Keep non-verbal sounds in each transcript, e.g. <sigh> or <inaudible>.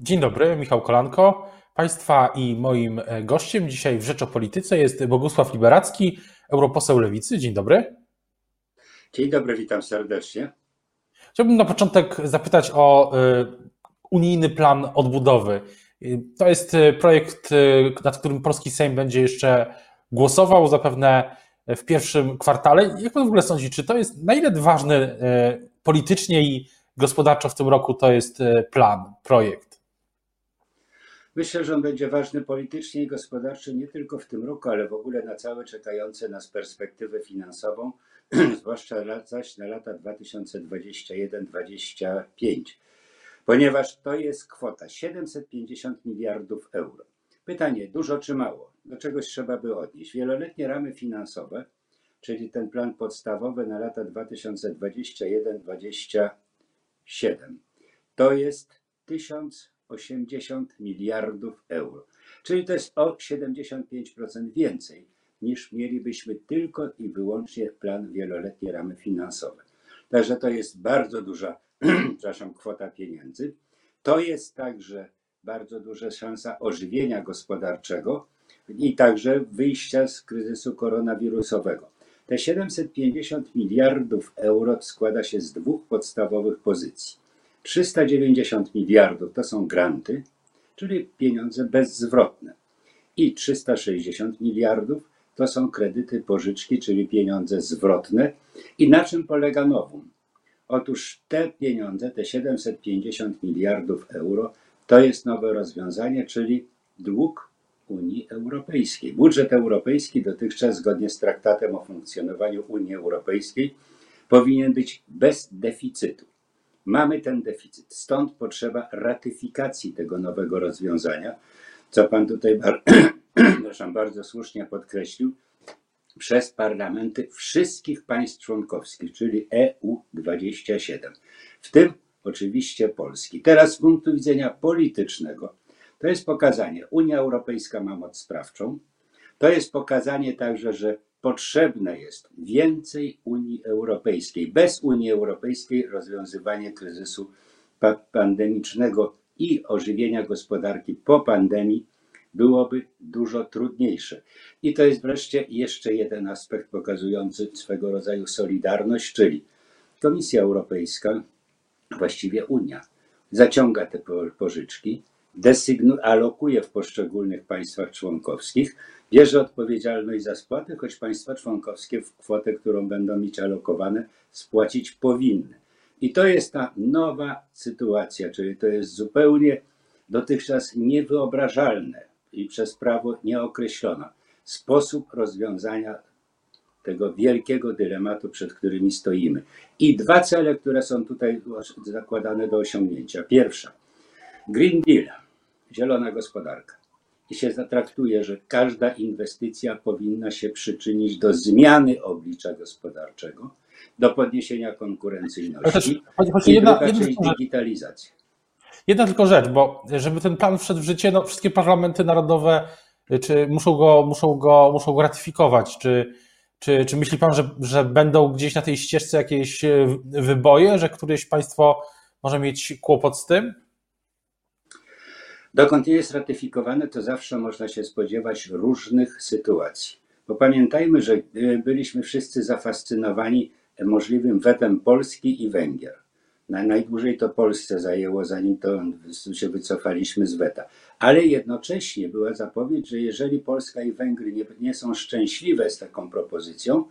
Dzień dobry, Michał Kolanko. Państwa i moim e, gościem dzisiaj w Rzecz o Polityce jest Bogusław Liberacki, europoseł Lewicy. Dzień dobry. Dzień dobry, witam serdecznie. Chciałbym na początek zapytać o e, unijny plan odbudowy. To jest e, projekt, nad którym polski Sejm będzie jeszcze głosował, zapewne w pierwszym kwartale. Jak pan w ogóle sądzi, czy to jest na ile ważny politycznie i gospodarczo w tym roku to jest plan, projekt? Myślę, że on będzie ważny politycznie i gospodarczo nie tylko w tym roku, ale w ogóle na całe czekające nas perspektywę finansową, <clears throat> zwłaszcza zaś na lata 2021-2025, ponieważ to jest kwota 750 miliardów euro. Pytanie, dużo czy mało? Do czegoś trzeba by odnieść. Wieloletnie ramy finansowe, czyli ten plan podstawowy na lata 2021-2027, to jest 1000 80 miliardów euro. Czyli to jest o 75% więcej niż mielibyśmy tylko i wyłącznie plan wieloletnie ramy finansowe. Także to jest bardzo duża, <clears throat> przepraszam, kwota pieniędzy. To jest także bardzo duża szansa ożywienia gospodarczego i także wyjścia z kryzysu koronawirusowego. Te 750 miliardów euro składa się z dwóch podstawowych pozycji. 390 miliardów to są granty, czyli pieniądze bezzwrotne. I 360 miliardów to są kredyty, pożyczki, czyli pieniądze zwrotne. I na czym polega nowum? Otóż te pieniądze, te 750 miliardów euro, to jest nowe rozwiązanie, czyli dług Unii Europejskiej. Budżet europejski dotychczas, zgodnie z traktatem o funkcjonowaniu Unii Europejskiej, powinien być bez deficytu. Mamy ten deficyt, stąd potrzeba ratyfikacji tego nowego rozwiązania, co Pan tutaj <clears throat> bardzo słusznie podkreślił, przez parlamenty wszystkich państw członkowskich, czyli EU27, w tym oczywiście Polski. Teraz z punktu widzenia politycznego to jest pokazanie, Unia Europejska ma moc sprawczą, to jest pokazanie także, że Potrzebne jest więcej Unii Europejskiej. Bez Unii Europejskiej rozwiązywanie kryzysu pandemicznego i ożywienia gospodarki po pandemii byłoby dużo trudniejsze. I to jest wreszcie jeszcze jeden aspekt pokazujący swego rodzaju solidarność, czyli Komisja Europejska, właściwie Unia, zaciąga te pożyczki, desygnu, alokuje w poszczególnych państwach członkowskich, bierze odpowiedzialność za spłatę, choć państwa członkowskie w kwotę, którą będą mieć alokowane, spłacić powinny. I to jest ta nowa sytuacja, czyli to jest zupełnie dotychczas niewyobrażalne i przez prawo nieokreślona sposób rozwiązania tego wielkiego dylematu, przed którymi stoimy. I dwa cele, które są tutaj zakładane do osiągnięcia. Pierwsza, Green Deal, zielona gospodarka się zatraktuje, że każda inwestycja powinna się przyczynić do zmiany oblicza gospodarczego, do podniesienia konkurencyjności też, i jedna, jedna część digitalizacja. Jedna tylko rzecz, bo żeby ten plan wszedł w życie, no wszystkie parlamenty narodowe czy muszą go, muszą go, muszą go ratyfikować. Czy, czy, czy myśli Pan, że, że będą gdzieś na tej ścieżce jakieś wyboje, że któreś państwo może mieć kłopot z tym? Dokąd nie jest ratyfikowane, to zawsze można się spodziewać różnych sytuacji. Bo pamiętajmy, że e, byliśmy wszyscy zafascynowani możliwym wetem Polski i Węgier. najdłużej to Polsce zajęło, zanim to się wycofaliśmy z weta. Ale jednocześnie była zapowiedź, że jeżeli Polska i Węgry nie, nie są szczęśliwe z taką propozycją,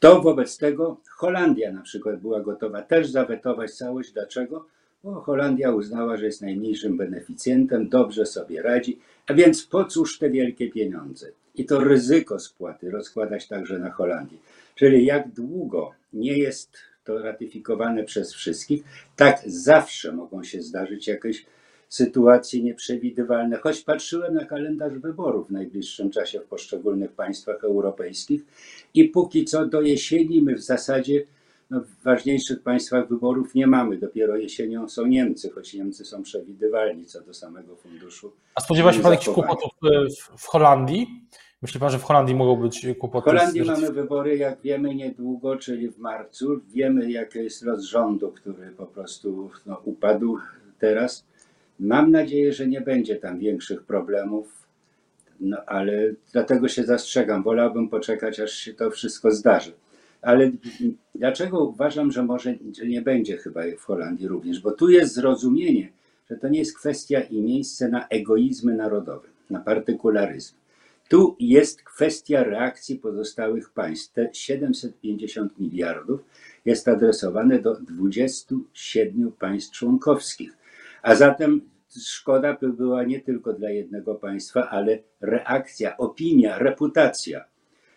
to wobec tego Holandia na przykład była gotowa też zawetować całość. Dlaczego? Bo Holandia uznała, że jest najmniejszym beneficjentem, dobrze sobie radzi, a więc po cóż te wielkie pieniądze? I to ryzyko spłaty rozkładać także na Holandię. Czyli jak długo nie jest to ratyfikowane przez wszystkich, tak zawsze mogą się zdarzyć jakieś sytuacje nieprzewidywalne. Choć patrzyłem na kalendarz wyborów w najbliższym czasie w poszczególnych państwach europejskich i póki co do jesieni my w zasadzie no, w ważniejszych państwach wyborów nie mamy. Dopiero jesienią są Niemcy, choć Niemcy są przewidywalni co do samego funduszu. A spodziewa się Pan jakichś kłopotów w Holandii? Myśli Pan, że w Holandii mogą być kłopoty? W Holandii mamy wybory, jak wiemy, niedługo, czyli w marcu. Wiemy, jaki jest los rządu, który po prostu no, upadł teraz. Mam nadzieję, że nie będzie tam większych problemów, no ale dlatego się zastrzegam. Wolałbym poczekać, aż się to wszystko zdarzy. Ale dlaczego uważam, że może że nie będzie chyba w Holandii również? Bo tu jest zrozumienie, że to nie jest kwestia i miejsce na egoizmy narodowe, na partykularyzm. Tu jest kwestia reakcji pozostałych państw. Te 750 miliardów jest adresowane do 27 państw członkowskich. A zatem szkoda by była nie tylko dla jednego państwa, ale reakcja, opinia, reputacja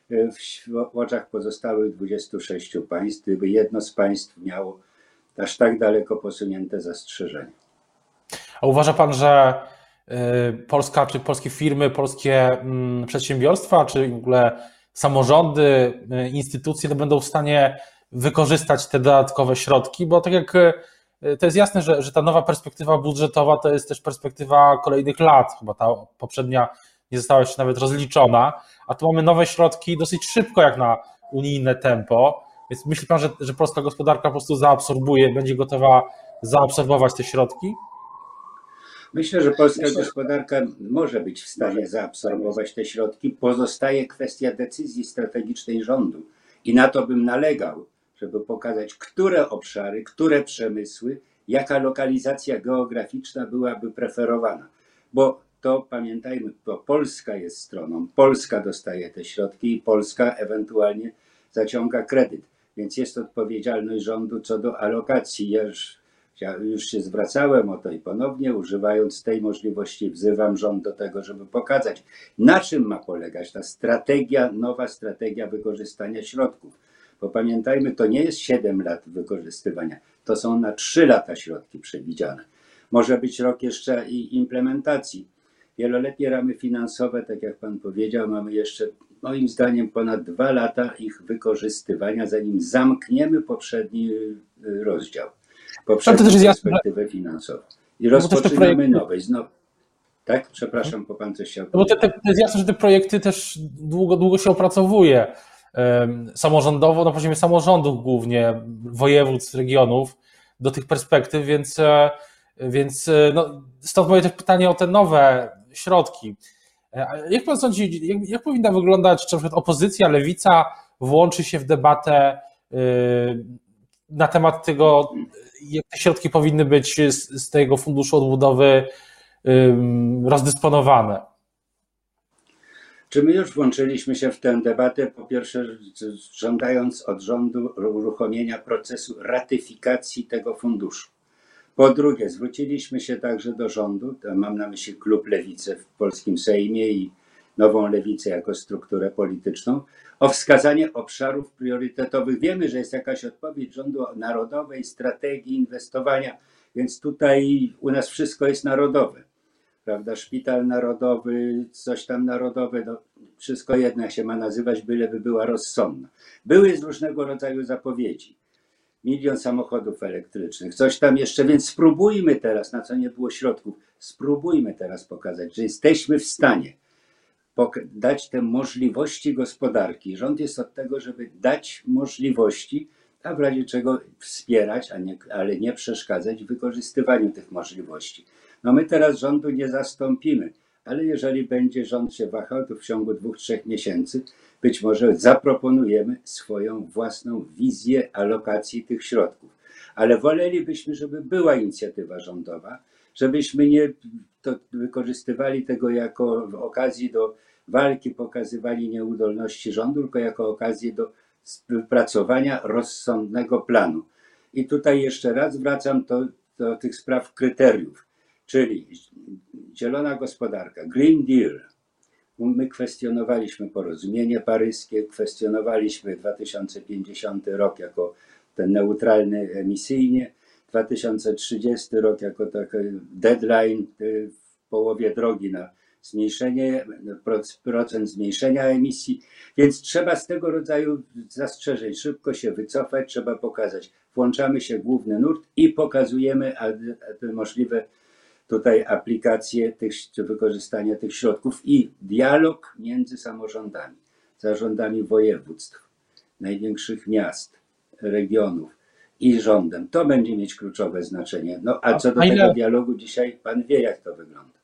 w oczach pozostałych 26 państw, gdyby jedno z państw miało aż tak daleko posunięte zastrzeżenia. A uważa pan, że y, Polska, czy polskie firmy, polskie mm, przedsiębiorstwa, czy w ogóle samorządy, y, instytucje to będą w stanie wykorzystać te dodatkowe środki? Bo tak jak y, to jest jasne, że, że ta nowa perspektywa budżetowa to jest też perspektywa kolejnych lat, chyba ta poprzednia nie została jeszcze nawet rozliczona, a tu mamy nowe środki dosyć szybko jak na unijne tempo, więc myśli Pan, że, że polska gospodarka po prostu zaabsorbuje, będzie gotowa zaabsorbować te środki? Myślę, że polska gospodarka może być w stanie zaabsorbować te środki. Pozostaje kwestia decyzji strategicznej rządu i na to bym nalegał, żeby pokazać, które obszary, które przemysły, jaka lokalizacja geograficzna byłaby preferowana. Bo to pamiętajmy, to Polska jest stroną, Polska dostaje te środki i Polska ewentualnie zaciąga kredyt. Więc jest odpowiedzialność rządu co do alokacji. Ja już, ja już się zwracałem o to i ponownie, używając tej możliwości, wzywam rząd do tego, żeby pokazać, na czym ma polegać ta strategia, nowa strategia wykorzystania środków. Bo pamiętajmy, to nie jest 7 lat wykorzystywania, to są na 3 lata środki przewidziane. Może być rok jeszcze i implementacji Wieloletnie ramy finansowe, tak jak Pan powiedział, mamy jeszcze moim zdaniem ponad dwa lata ich wykorzystywania, zanim zamkniemy poprzedni y, rozdział, poprzednią perspektywę finansową. I rozpoczynamy projekty... nowe. Znowu, tak? Przepraszam, bo Pan coś chciał. No bo te, te, to jest jasne, że te projekty też długo, długo się opracowuje. Samorządowo, na poziomie samorządów głównie, województw, regionów, do tych perspektyw, więc, e, więc e, no, stąd moje też pytanie o te nowe środki. E, jak pan sądzi, jak, jak powinna wyglądać, czy na przykład opozycja, lewica włączy się w debatę y, na temat tego, jak te środki powinny być z, z tego funduszu odbudowy rozdysponowane? Czy my już włączyliśmy się w tę debatę? Po pierwsze, żądając od rządu uruchomienia procesu ratyfikacji tego funduszu. Po drugie, zwróciliśmy się także do rządu, mam na myśli klub Lewicy w polskim Sejmie i nową lewicę jako strukturę polityczną, o wskazanie obszarów priorytetowych. Wiemy, że jest jakaś odpowiedź rządu narodowej, strategii inwestowania, więc tutaj u nas wszystko jest narodowe. Prawda? Szpital narodowy, coś tam narodowe, no, wszystko jednak się ma nazywać, byleby była rozsądna. Były z różnego rodzaju zapowiedzi milion samochodów elektrycznych, coś tam jeszcze, więc spróbujmy teraz, na co nie było środków, spróbujmy teraz pokazać, że jesteśmy w stanie dać te możliwości gospodarki. Rząd jest od tego, żeby dać możliwości, a w razie czego wspierać, nie, ale nie przeszkadzać w wykorzystywaniu tych możliwości. No my teraz rządu nie zastąpimy, ale jeżeli będzie rząd się wahał, to w ciągu dwóch, trzech miesięcy być może zaproponujemy swoją własną wizję alokacji tych środków. Ale wolelibyśmy, żeby była inicjatywa rządowa, żebyśmy nie wykorzystywali tego jako okazji do walki, pokazywali nieudolności rządu, tylko jako okazję do wypracowania rozsądnego planu. I tutaj jeszcze raz wracam do, do tych spraw kryteriów, czyli zielona gospodarka, Green Deal, My kwestionowaliśmy porozumienie paryskie, kwestionowaliśmy 2050 rok jako ten neutralny emisyjnie, 2030 rok jako taki deadline y, w połowie drogi na zmniejszenie, procent zmniejszenia emisji, więc trzeba z tego rodzaju zastrzeżeń szybko się wycofać, trzeba pokazać, włączamy się główny nurt i pokazujemy możliwe tutaj aplikację tych, czy wykorzystanie tych środków i dialog między samorządami, zarządami województw, największych miast, regionów i rządem. To będzie mieć kluczowe znaczenie. No a co do a ile... tego dialogu dzisiaj, pan wie, jak to wygląda.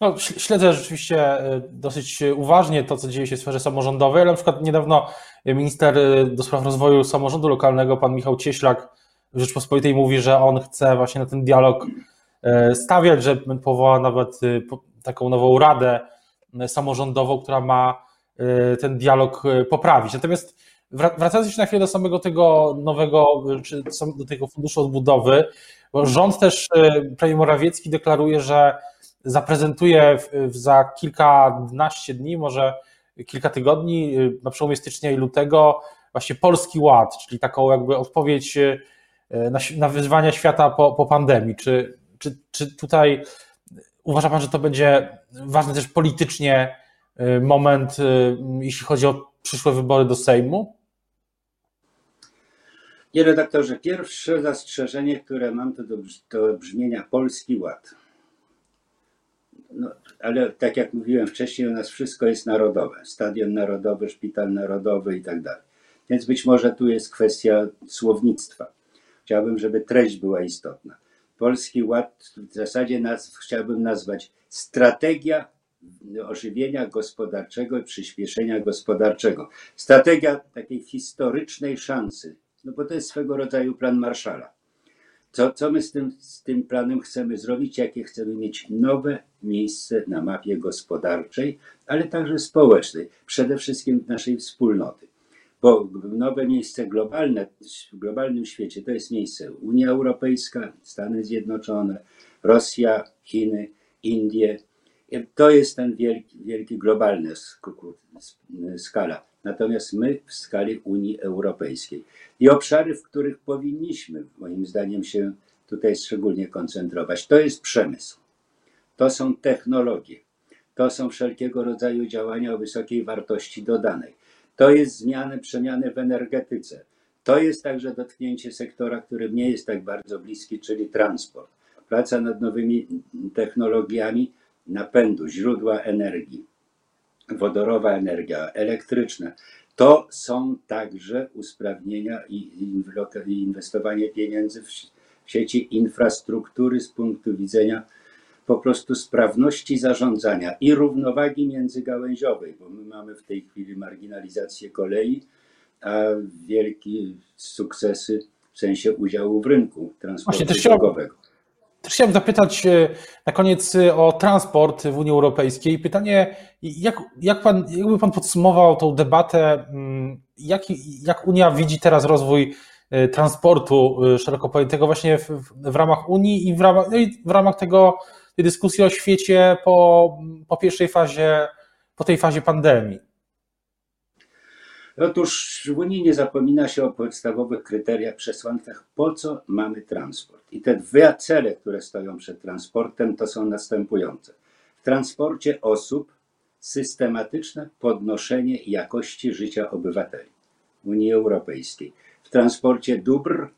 No, śledzę rzeczywiście e, dosyć uważnie to, co dzieje się w sferze samorządowej, ale na przykład niedawno minister e, do spraw rozwoju samorządu lokalnego, pan Michał Cieślak w Rzeczpospolitej mówi, że on chce właśnie na ten dialog stawiać, że powoła nawet taką nową radę samorządową, która ma ten dialog poprawić. Natomiast wracając jeszcze na chwilę do samego tego nowego, czy do tego funduszu odbudowy, bo rząd też, premier Morawiecki deklaruje, że zaprezentuje za kilkanaście dni, może kilka tygodni, na przełomie stycznia i lutego, właśnie Polski Ład, czyli taką jakby odpowiedź na, na wyzwania świata po, po pandemii. Czy, czy, czy tutaj uważa Pan, że to będzie ważny też politycznie y, moment, jeśli chodzi o przyszłe wybory do Sejmu? Nie redaktorze, pierwsze zastrzeżenie, które mam, to do, do brzmienia Polski Ład. No, ale tak jak mówiłem wcześniej, u nas wszystko jest narodowe. Stadion narodowy, szpital narodowy i tak dalej. Więc być może tu jest kwestia słownictwa. Chciałbym, żeby treść była istotna. Polski Ład w zasadzie chciałbym nazwać strategia ożywienia gospodarczego i przyspieszenia gospodarczego. Strategia takiej historycznej szansy, no bo to jest swego rodzaju plan Marszala co, co my z tym, z tym planem chcemy zrobić? Jakie chcemy mieć nowe miejsce na mapie gospodarczej, ale także społecznej, przede wszystkim naszej wspólnoty. Bo nowe miejsce globalne w globalnym świecie to jest miejsce Unia Europejska, Stany Zjednoczone, Rosja, Chiny, Indie. To jest ten wielki, wielki globalny skala. Natomiast my w skali Unii Europejskiej. I obszary, w których powinniśmy, moim zdaniem, się tutaj szczególnie koncentrować, to jest przemysł, to są technologie, to są wszelkiego rodzaju działania o wysokiej wartości dodanej, to jest zmiany, przemiany w energetyce, to jest także dotknięcie sektora, który nie jest tak bardzo bliski, czyli transport. Praca nad nowymi technologiami napędu, źródła energii wodorowa energia, elektryczna. To są także usprawnienia i inwestowanie pieniędzy w sieci infrastruktury z punktu widzenia po prostu sprawności zarządzania i równowagi międzygałęziowej, bo my mamy w tej chwili marginalizację kolei, a wielkie sukcesy w sensie udziału w rynku transportu drogowego. Też chciałem zapytać e, na koniec e, o transport w Unii Europejskiej. Pytanie, jak, jak pan, jakby pan podsumował tą debatę, mm, jak, jak Unia widzi teraz rozwój e, transportu szeroko pojętego właśnie w, w ramach Unii i w ramach, no i w ramach tego, tej dyskusji o świecie po, po pierwszej fazie, po tej fazie pandemii? Otóż w Unii nie zapomina się o podstawowych kryteriach, przesłankach, po co mamy transport. I te dwa cele, które stoją przed transportem, to są następujące. W transporcie osób systematyczne podnoszenie jakości życia obywateli Unii Europejskiej. W transporcie dóbr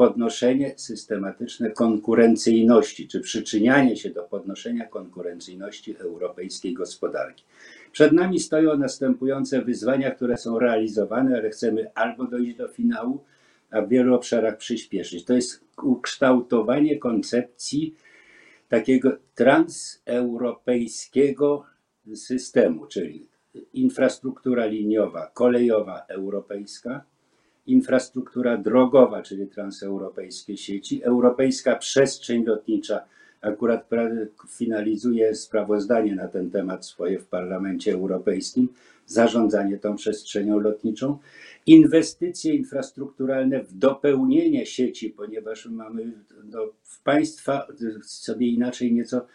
podnoszenie systematyczne konkurencyjności, czy przyczynianie się do podnoszenia konkurencyjności europejskiej gospodarki. Przed nami stoją następujące wyzwania, które są realizowane, ale chcemy albo dojść do finału, a w wielu obszarach przyspieszyć. To jest ukształtowanie koncepcji takiego transeuropejskiego systemu, czyli infrastruktura liniowa, kolejowa europejska, infrastruktura drogowa, czyli transeuropejskie sieci, europejska przestrzeń lotnicza. Akurat finalizuje sprawozdanie na ten temat swoje w Parlamencie Europejskim, zarządzanie tą przestrzenią lotniczą, inwestycje infrastrukturalne w dopełnienie sieci, ponieważ mamy no, w państwa sobie inaczej nieco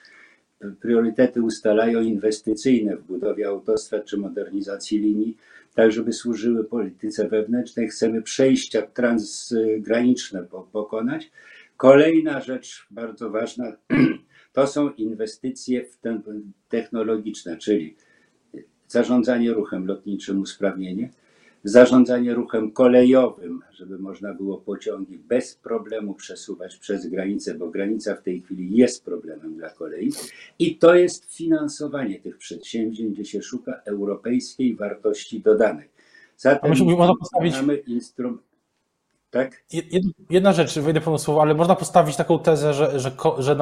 priorytety ustalają inwestycyjne w budowie autostrad czy modernizacji linii, tak żeby służyły polityce wewnętrznej. Chcemy przejścia transgraniczne pokonać. Kolejna rzecz bardzo ważna <clears throat> to są inwestycje w technologiczne, czyli zarządzanie ruchem lotniczym, usprawnienie, zarządzanie ruchem kolejowym, żeby można było pociągi bez problemu przesuwać przez granicę, bo granica w tej chwili jest problemem dla kolei. I to jest finansowanie tych przedsięwzięć, gdzie się szuka europejskiej wartości dodanej. Zatem mamy instrument. Tak? Jedna rzecz, wejdę po słowo, ale można postawić taką tezę, że, że, że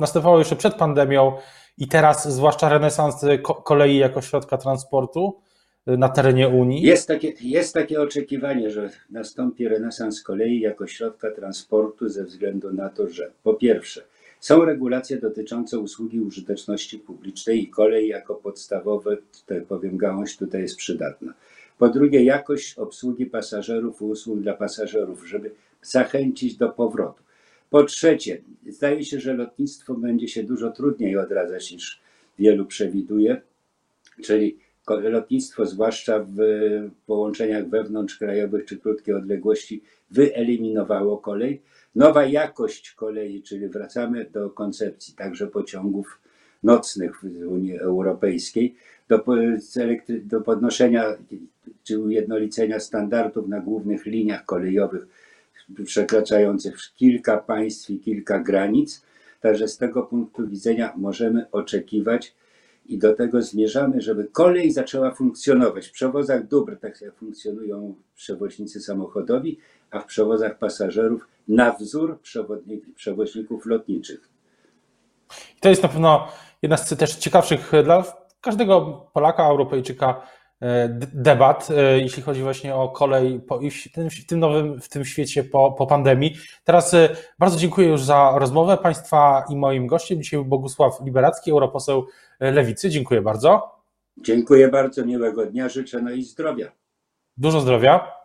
następowało jeszcze przed pandemią i teraz zwłaszcza renesans kolei jako środka transportu na terenie Unii. Jest takie, jest takie oczekiwanie, że nastąpi renesans kolei jako środka transportu ze względu na to, że po pierwsze są regulacje dotyczące usługi użyteczności publicznej i kolej jako podstawowe, tak powiem, gałąź tutaj jest przydatna. Po drugie, jakość obsługi pasażerów usług dla pasażerów, żeby zachęcić do powrotu. Po trzecie, zdaje się, że lotnictwo będzie się dużo trudniej odradzać niż wielu przewiduje, czyli lotnictwo, zwłaszcza w połączeniach wewnątrzkrajowych czy krótkiej odległości, wyeliminowało kolej. Nowa jakość kolei, czyli wracamy do koncepcji także pociągów nocnych w Unii Europejskiej, do, do podnoszenia czy ujednolicenia standardów na głównych liniach kolejowych przekraczających kilka państw i kilka granic. Także z tego punktu widzenia możemy oczekiwać i do tego zmierzamy, żeby kolej zaczęła funkcjonować. W przewozach dóbr, tak jak funkcjonują przewoźnicy samochodowi, a w przewozach pasażerów na wzór przewoźników lotniczych. To jest na pewno jedna z też ciekawszych dla każdego Polaka, Europejczyka debat, e, jeśli chodzi właśnie o kolej w tym nowym, w tym świecie po, po pandemii. Teraz e, bardzo dziękuję już za rozmowę Państwa i moim gościem. Dzisiaj był Bogusław Liberacki, europoseł Lewicy. Dziękuję bardzo. Dziękuję bardzo, miłego dnia, życzę no i zdrowia. Dużo zdrowia.